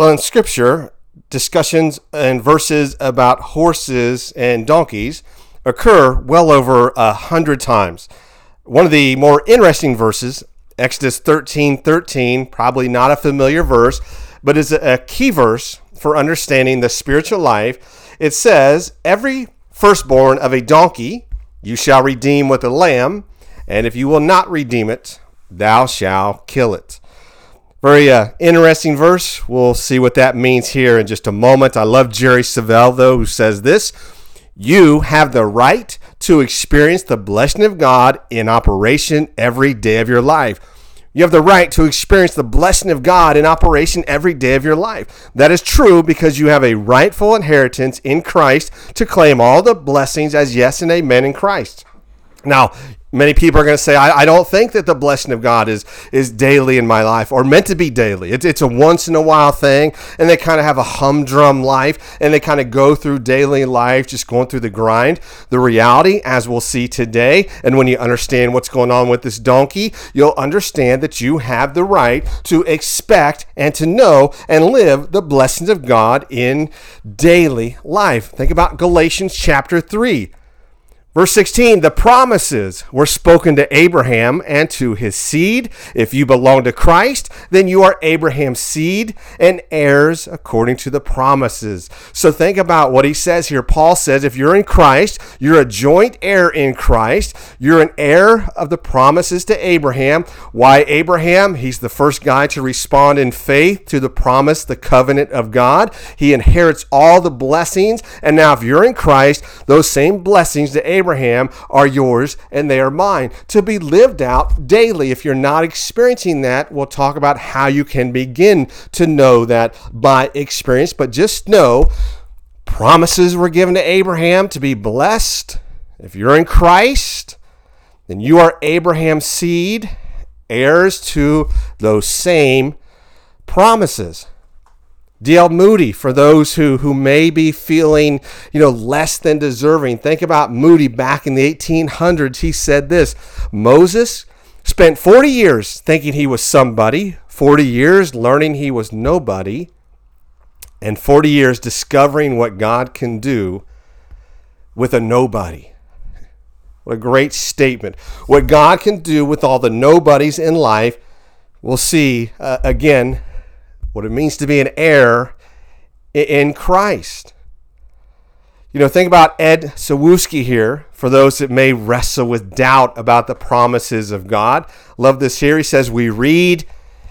Well, in Scripture, discussions and verses about horses and donkeys occur well over a hundred times. One of the more interesting verses, Exodus 13 13, probably not a familiar verse, but is a key verse for understanding the spiritual life. It says, Every firstborn of a donkey you shall redeem with a lamb, and if you will not redeem it, thou shalt kill it. Very uh, interesting verse. We'll see what that means here in just a moment. I love Jerry Savelle, though, who says this You have the right to experience the blessing of God in operation every day of your life. You have the right to experience the blessing of God in operation every day of your life. That is true because you have a rightful inheritance in Christ to claim all the blessings as yes and amen in Christ. Now, Many people are going to say, I, I, don't think that the blessing of God is, is daily in my life or meant to be daily. It's, it's a once in a while thing. And they kind of have a humdrum life and they kind of go through daily life, just going through the grind. The reality, as we'll see today, and when you understand what's going on with this donkey, you'll understand that you have the right to expect and to know and live the blessings of God in daily life. Think about Galatians chapter 3. Verse 16, the promises were spoken to Abraham and to his seed. If you belong to Christ, then you are Abraham's seed and heirs according to the promises. So think about what he says here. Paul says, if you're in Christ, you're a joint heir in Christ. You're an heir of the promises to Abraham. Why Abraham? He's the first guy to respond in faith to the promise, the covenant of God. He inherits all the blessings. And now, if you're in Christ, those same blessings to Abraham Abraham are yours and they are mine to be lived out daily. If you're not experiencing that, we'll talk about how you can begin to know that by experience. But just know promises were given to Abraham to be blessed. If you're in Christ, then you are Abraham's seed, heirs to those same promises. D.L. Moody, for those who, who may be feeling, you know, less than deserving. Think about Moody back in the 1800s. He said this Moses spent 40 years thinking he was somebody, 40 years learning he was nobody, and 40 years discovering what God can do with a nobody. What a great statement. What God can do with all the nobodies in life, we'll see uh, again what it means to be an heir in Christ. You know, think about Ed Cyzewski here for those that may wrestle with doubt about the promises of God. Love this here. He says, We read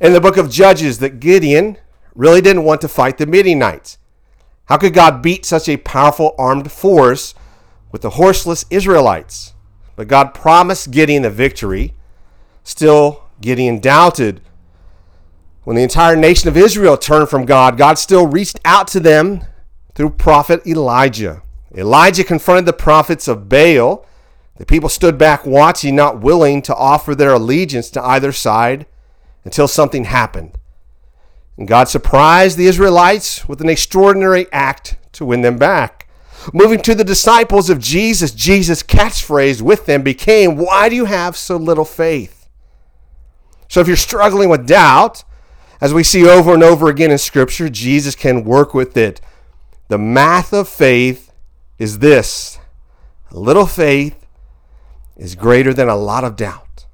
in the book of Judges that Gideon really didn't want to fight the Midianites. How could God beat such a powerful armed force with the horseless Israelites? But God promised Gideon the victory. Still, Gideon doubted when the entire nation of Israel turned from God, God still reached out to them through prophet Elijah. Elijah confronted the prophets of Baal. The people stood back watching, not willing to offer their allegiance to either side until something happened. And God surprised the Israelites with an extraordinary act to win them back. Moving to the disciples of Jesus, Jesus' catchphrase with them became, Why do you have so little faith? So if you're struggling with doubt, as we see over and over again in Scripture, Jesus can work with it. The math of faith is this a little faith is greater than a lot of doubt.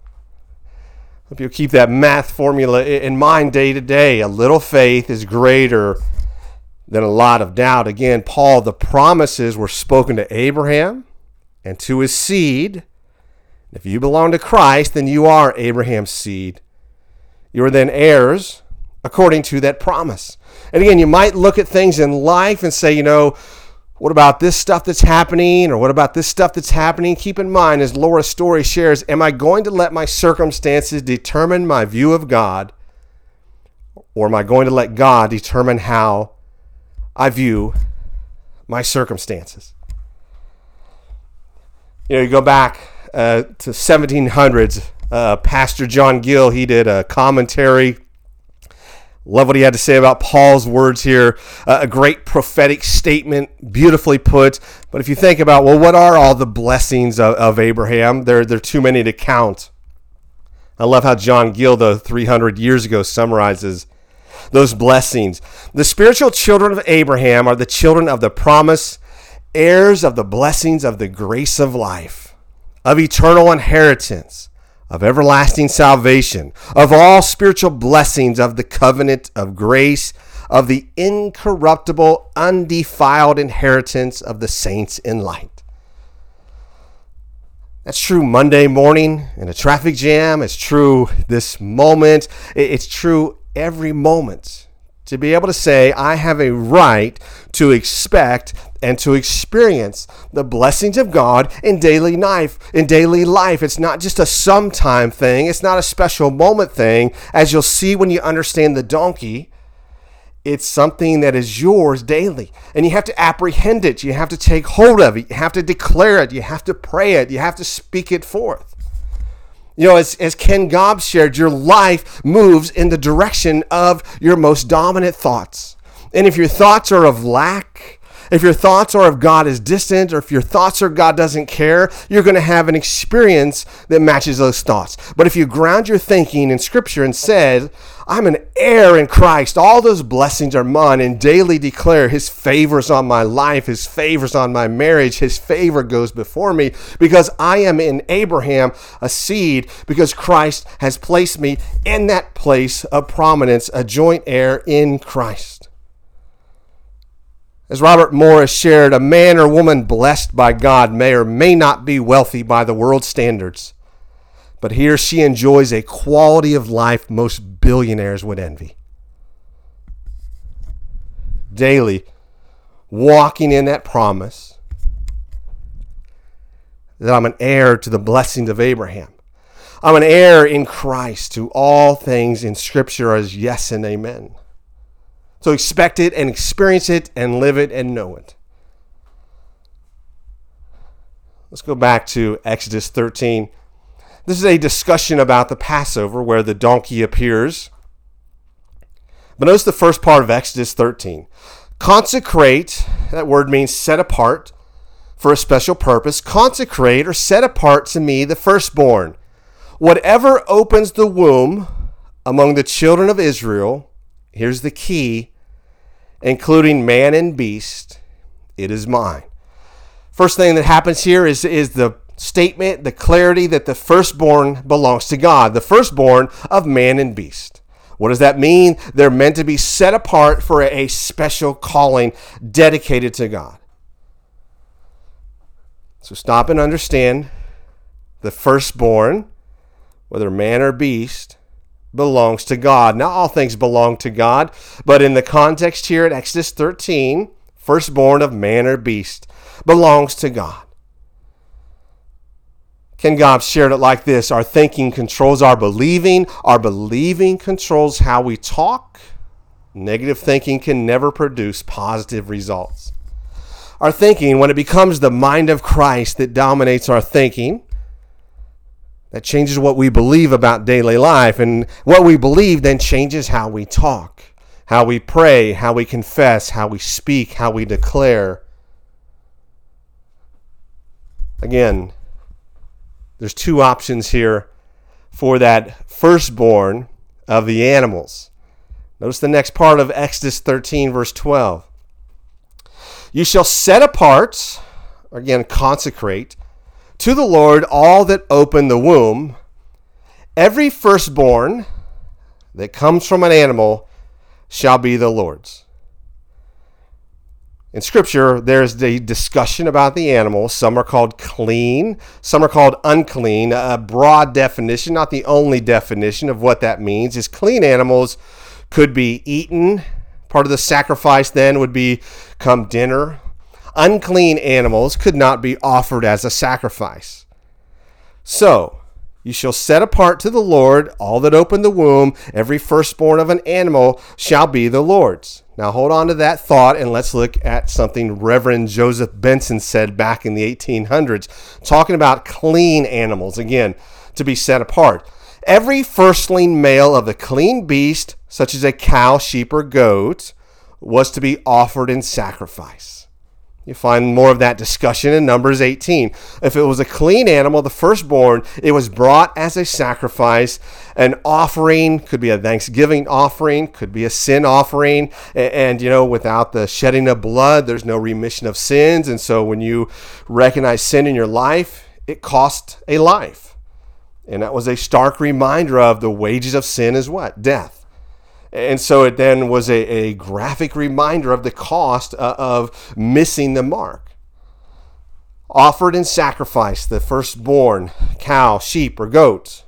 Hope you'll keep that math formula in mind day to day. A little faith is greater than a lot of doubt. Again, Paul, the promises were spoken to Abraham and to his seed. If you belong to Christ, then you are Abraham's seed. You are then heirs according to that promise. And again, you might look at things in life and say, you know, what about this stuff that's happening? Or what about this stuff that's happening? Keep in mind, as Laura's story shares, am I going to let my circumstances determine my view of God? Or am I going to let God determine how I view my circumstances? You know, you go back uh, to 1700s, uh, Pastor John Gill, he did a commentary Love what he had to say about Paul's words here. Uh, a great prophetic statement, beautifully put. But if you think about, well, what are all the blessings of, of Abraham? There, there are too many to count. I love how John Gill, though, 300 years ago, summarizes those blessings. The spiritual children of Abraham are the children of the promise, heirs of the blessings of the grace of life, of eternal inheritance, of everlasting salvation, of all spiritual blessings of the covenant of grace, of the incorruptible, undefiled inheritance of the saints in light. That's true Monday morning in a traffic jam. It's true this moment. It's true every moment. To be able to say, I have a right to expect and to experience the blessings of God in daily life. In daily life, it's not just a sometime thing. It's not a special moment thing. As you'll see when you understand the donkey, it's something that is yours daily. And you have to apprehend it. You have to take hold of it. You have to declare it. You have to pray it. You have to speak it forth. You know, as, as Ken Gaub shared, your life moves in the direction of your most dominant thoughts. And if your thoughts are of lack, if your thoughts are of God is distant, or if your thoughts are God doesn't care, you're going to have an experience that matches those thoughts. But if you ground your thinking in Scripture and said, I'm an heir in Christ, all those blessings are mine, and daily declare His favors on my life, His favors on my marriage, His favor goes before me, because I am in Abraham, a seed, because Christ has placed me in that place of prominence, a joint heir in Christ. As Robert Morris shared, a man or woman blessed by God may or may not be wealthy by the world's standards, but he or she enjoys a quality of life most billionaires would envy. Daily, walking in that promise that I'm an heir to the blessings of Abraham. I'm an heir in Christ to all things in Scripture as yes and amen. So expect it and experience it and live it and know it. Let's go back to Exodus 13. This is a discussion about the Passover where the donkey appears. But notice the first part of Exodus 13. Consecrate, that word means set apart for a special purpose. Consecrate or set apart to me the firstborn. Whatever opens the womb among the children of Israel, here's the key, including man and beast, it is mine. First thing that happens here is, is the statement, the clarity that the firstborn belongs to God, the firstborn of man and beast. What does that mean? They're meant to be set apart for a special calling dedicated to God. So stop and understand the firstborn, whether man or beast, belongs to God. Not all things belong to God, but in the context here at Exodus 13, firstborn of man or beast belongs to God. Ken Gaub shared it like this Our thinking controls our believing, our believing controls how we talk. Negative thinking can never produce positive results. Our thinking, when it becomes the mind of Christ that dominates our thinking, that changes what we believe about daily life. And what we believe then changes how we talk, how we pray, how we confess, how we speak, how we declare. Again, there's two options here for that firstborn of the animals. Notice the next part of Exodus 13, verse 12. You shall set apart, again, consecrate to the Lord all that open the womb. Every firstborn that comes from an animal shall be the Lord's. In Scripture, there's the discussion about the animals. Some are called clean, some are called unclean. A broad definition, not the only definition of what that means, is clean animals could be eaten. Part of the sacrifice then would become dinner unclean animals could not be offered as a sacrifice. So, you shall set apart to the Lord all that open the womb, every firstborn of an animal shall be the Lord's. Now hold on to that thought and let's look at something Reverend Joseph Benson said back in the 1800s, talking about clean animals, again, to be set apart. Every firstling male of the clean beast, such as a cow, sheep, or goat, was to be offered in sacrifice. You find more of that discussion in Numbers 18. If it was a clean animal, the firstborn, it was brought as a sacrifice. An offering could be a thanksgiving offering, could be a sin offering. And, you know, without the shedding of blood, there's no remission of sins. And so when you recognize sin in your life, it cost a life. And that was a stark reminder of the wages of sin is what? Death. And so it then was a, a graphic reminder of the cost uh, of missing the mark. Offered in sacrifice, the firstborn cow, sheep, or goat.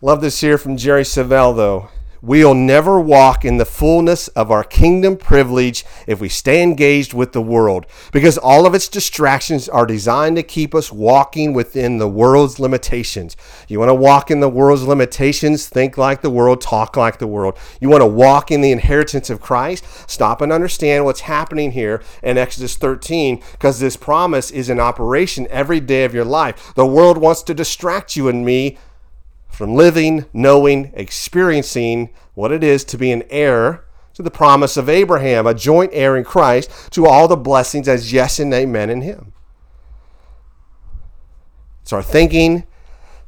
Love this here from Jerry Savelle, though. We'll never walk in the fullness of our kingdom privilege if we stay engaged with the world, because all of its distractions are designed to keep us walking within the world's limitations. You want to walk in the world's limitations, think like the world, talk like the world. You want to walk in the inheritance of Christ, stop and understand what's happening here in Exodus 13, because this promise is in operation every day of your life. The world wants to distract you and me from living, knowing, experiencing what it is to be an heir to the promise of Abraham, a joint heir in Christ, to all the blessings as yes and amen in Him. It's our thinking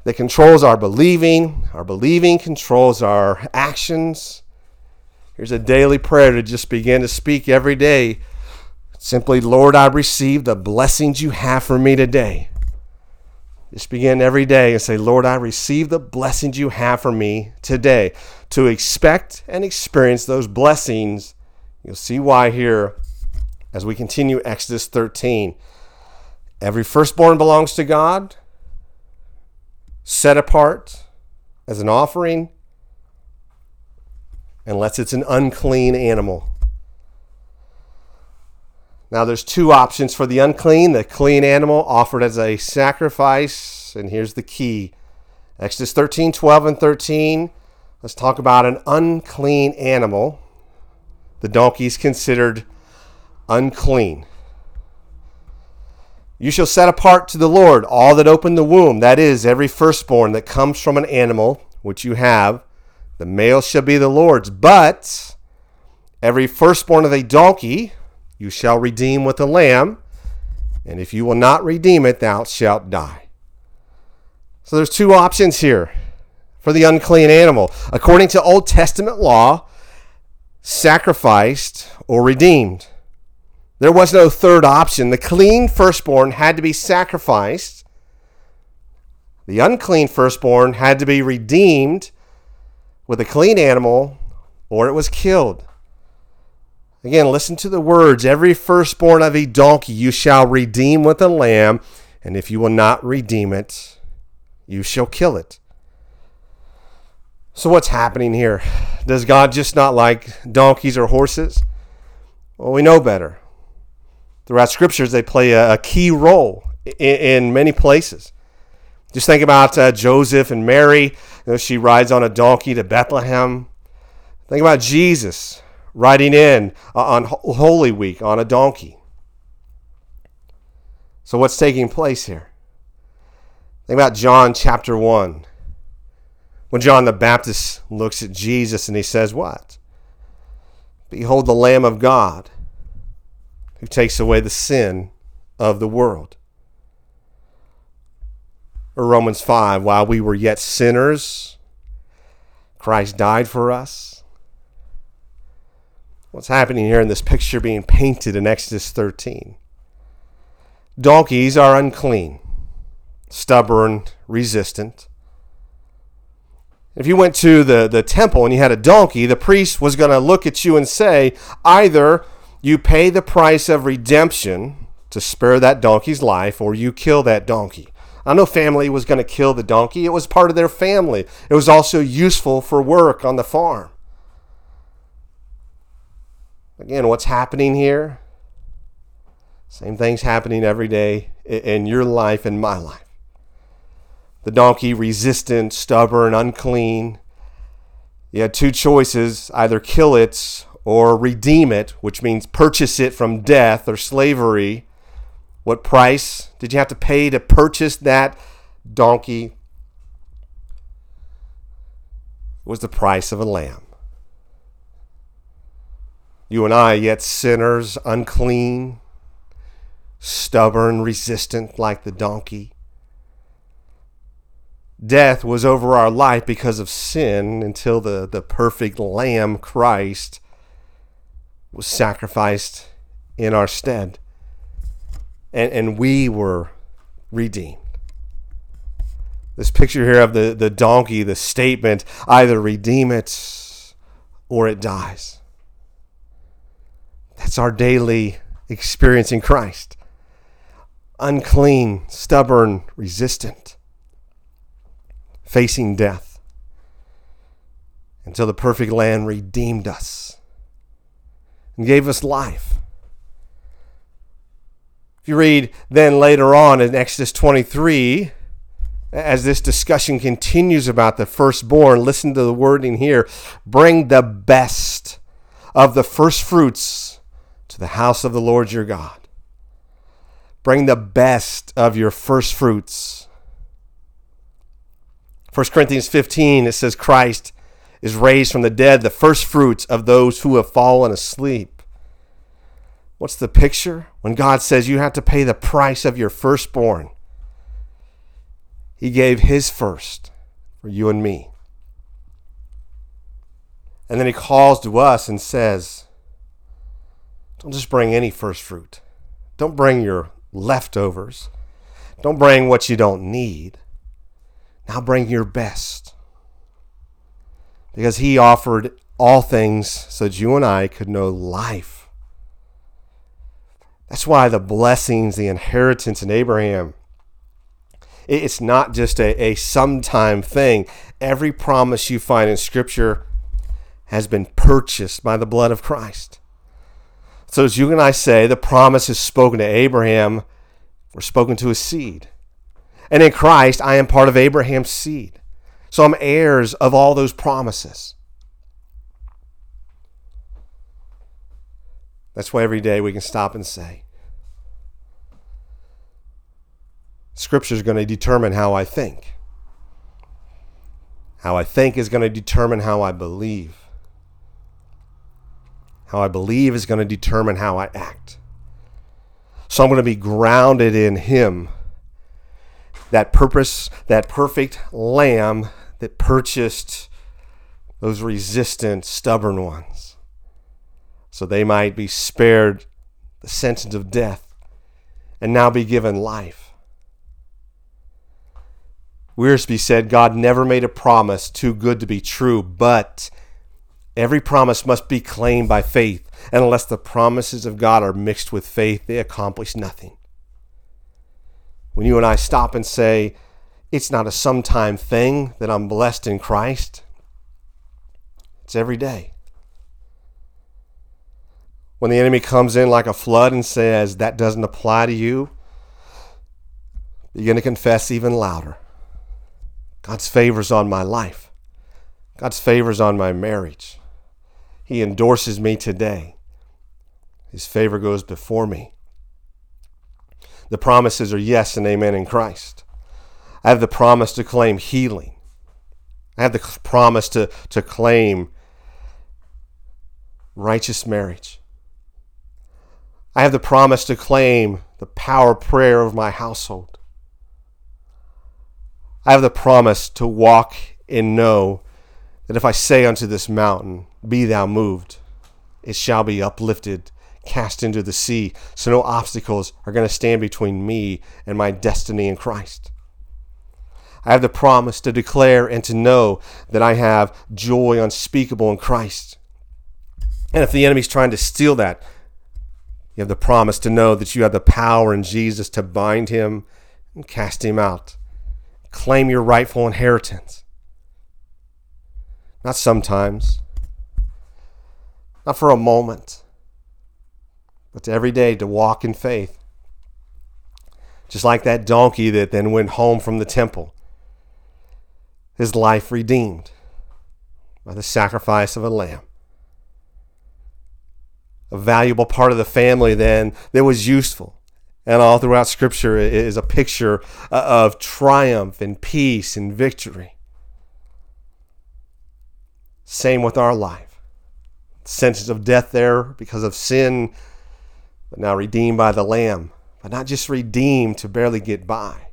that controls our believing, our believing controls our actions. Here's a daily prayer to just begin to speak every day. Simply, Lord, I receive the blessings you have for me today. Just begin every day and say, Lord, I receive the blessings you have for me today. To expect and experience those blessings, you'll see why here as we continue Exodus 13. Every firstborn belongs to God, set apart as an offering, unless it's an unclean animal. Now, there's two options for the unclean the clean animal offered as a sacrifice. And here's the key Exodus 13, 12, and 13. Let's talk about an unclean animal. The donkey is considered unclean. You shall set apart to the Lord all that open the womb, that is, every firstborn that comes from an animal which you have. The male shall be the Lord's. But every firstborn of a donkey, you shall redeem with a lamb, and if you will not redeem it, thou shalt die. So there's two options here for the unclean animal. According to Old Testament law, sacrificed or redeemed. There was no third option. The clean firstborn had to be sacrificed. The unclean firstborn had to be redeemed with a clean animal or it was killed. Again, listen to the words every firstborn of a donkey you shall redeem with a lamb, and if you will not redeem it, you shall kill it. So, what's happening here? Does God just not like donkeys or horses? Well, we know better. Throughout scriptures, they play a, key role in, many places. Just think about uh, Joseph and Mary. You know, she rides on a donkey to Bethlehem. Think about Jesus riding in uh, on Holy Week on a donkey. So, what's taking place here? Think about John chapter 1. When John the Baptist looks at Jesus and he says, What? Behold the Lamb of God who takes away the sin of the world. Or Romans 5, while we were yet sinners, Christ died for us what's happening here in this picture being painted in Exodus 13. Donkeys are unclean, stubborn, resistant. If you went to the, the temple and you had a donkey, the priest was going to look at you and say, either you pay the price of redemption to spare that donkey's life, or you kill that donkey. I know family was going to kill the donkey. It was part of their family. It was also useful for work on the farm. Again, what's happening here? Same thing's happening every day in your life and my life. The donkey, resistant, stubborn, unclean. You had two choices either kill it or redeem it, which means purchase it from death or slavery. What price did you have to pay to purchase that donkey? It was the price of a lamb. You and I, yet sinners, unclean, stubborn, resistant like the donkey. Death was over our life because of sin until the, the perfect Lamb, Christ, was sacrificed in our stead. And, and we were redeemed. This picture here of the, the donkey, the statement either redeem it or it dies. That's our daily experience in Christ. Unclean, stubborn, resistant, facing death until the perfect Lamb redeemed us and gave us life. If you read then later on in Exodus 23, as this discussion continues about the firstborn, listen to the wording here bring the best of the first fruits to the house of the Lord your God. Bring the best of your first fruits. 1 Corinthians 15, it says, Christ is raised from the dead, the first fruits of those who have fallen asleep. What's the picture? When God says you have to pay the price of your firstborn, He gave His first for you and me. And then He calls to us and says, don't just bring any first fruit. Don't bring your leftovers. Don't bring what you don't need. Now bring your best. Because he offered all things so that you and I could know life. That's why the blessings, the inheritance in Abraham, it's not just a, a sometime thing. Every promise you find in Scripture has been purchased by the blood of Christ. So, as you and I say, the promise is spoken to Abraham, we're spoken to his seed. And in Christ, I am part of Abraham's seed. So I'm heirs of all those promises. That's why every day we can stop and say, Scripture is going to determine how I think. How I think is going to determine how I believe. How I believe is going to determine how I act. So I'm going to be grounded in Him. That purpose, that perfect lamb that purchased those resistant, stubborn ones, so they might be spared the sentence of death and now be given life. Wiersbe said God never made a promise too good to be true, but Every promise must be claimed by faith, and unless the promises of God are mixed with faith, they accomplish nothing. When you and I stop and say, it's not a sometime thing that I'm blessed in Christ, it's every day. When the enemy comes in like a flood and says, that doesn't apply to you, begin to confess even louder. God's favors on my life. God's favors on my marriage. He endorses me today. His favor goes before me. The promises are yes and amen in Christ. I have the promise to claim healing. I have the promise to, to claim righteous marriage. I have the promise to claim the power prayer of my household. I have the promise to walk and know that if I say unto this mountain, Be thou moved, it shall be uplifted, cast into the sea. So no obstacles are going to stand between me and my destiny in Christ. I have the promise to declare and to know that I have joy unspeakable in Christ. And if the enemy's trying to steal that, you have the promise to know that you have the power in Jesus to bind him and cast him out. Claim your rightful inheritance. Not sometimes, not for a moment, but every day to walk in faith. Just like that donkey that then went home from the temple, his life redeemed by the sacrifice of a lamb. A valuable part of the family then that was useful. And all throughout Scripture is a picture uh, of triumph and peace and victory. Same with our life. sentence of death there because of sin, but now redeemed by the Lamb. But not just redeemed to barely get by,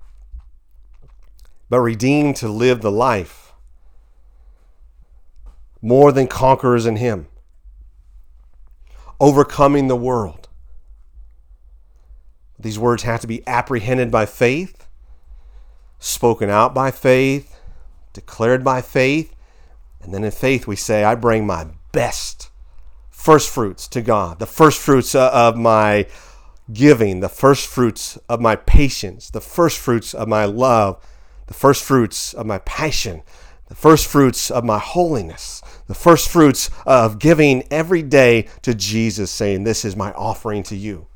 but redeemed to live the life. More than conquerors in Him, overcoming the world. These words have to be apprehended by faith, spoken out by faith, declared by faith, and then in faith we say, I bring my best first fruits to God, the first fruits uh, of my giving, the first fruits of my patience, the first fruits of my love, the first fruits of my passion, the first fruits of my holiness, the first fruits of giving every day to Jesus, saying, This is my offering to you.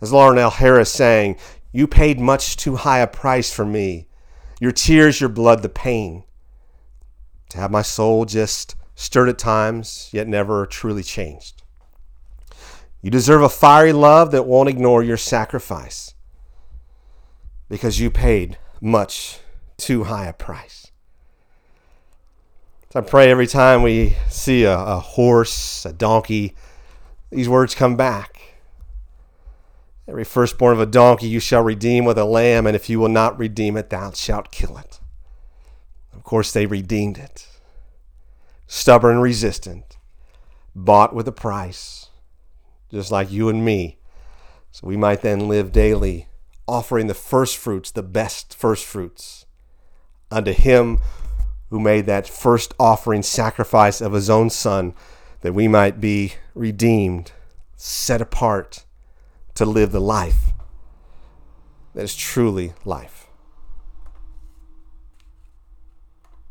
As Larnelle Harris sang, You paid much too high a price for me. Your tears, your blood, the pain. To have my soul just stirred at times, yet never truly changed. You deserve a fiery love that won't ignore your sacrifice because you paid much too high a price. So I pray every time we see a, a horse, a donkey, these words come back. Every firstborn of a donkey you shall redeem with a lamb, and if you will not redeem it, thou shalt kill it. Of course, they redeemed it stubborn resistant, bought with a price, just like you and me. So we might then live daily offering the first fruits, the best first fruits, unto Him who made that first offering sacrifice of His own Son, that we might be redeemed, set apart to live the life that is truly life.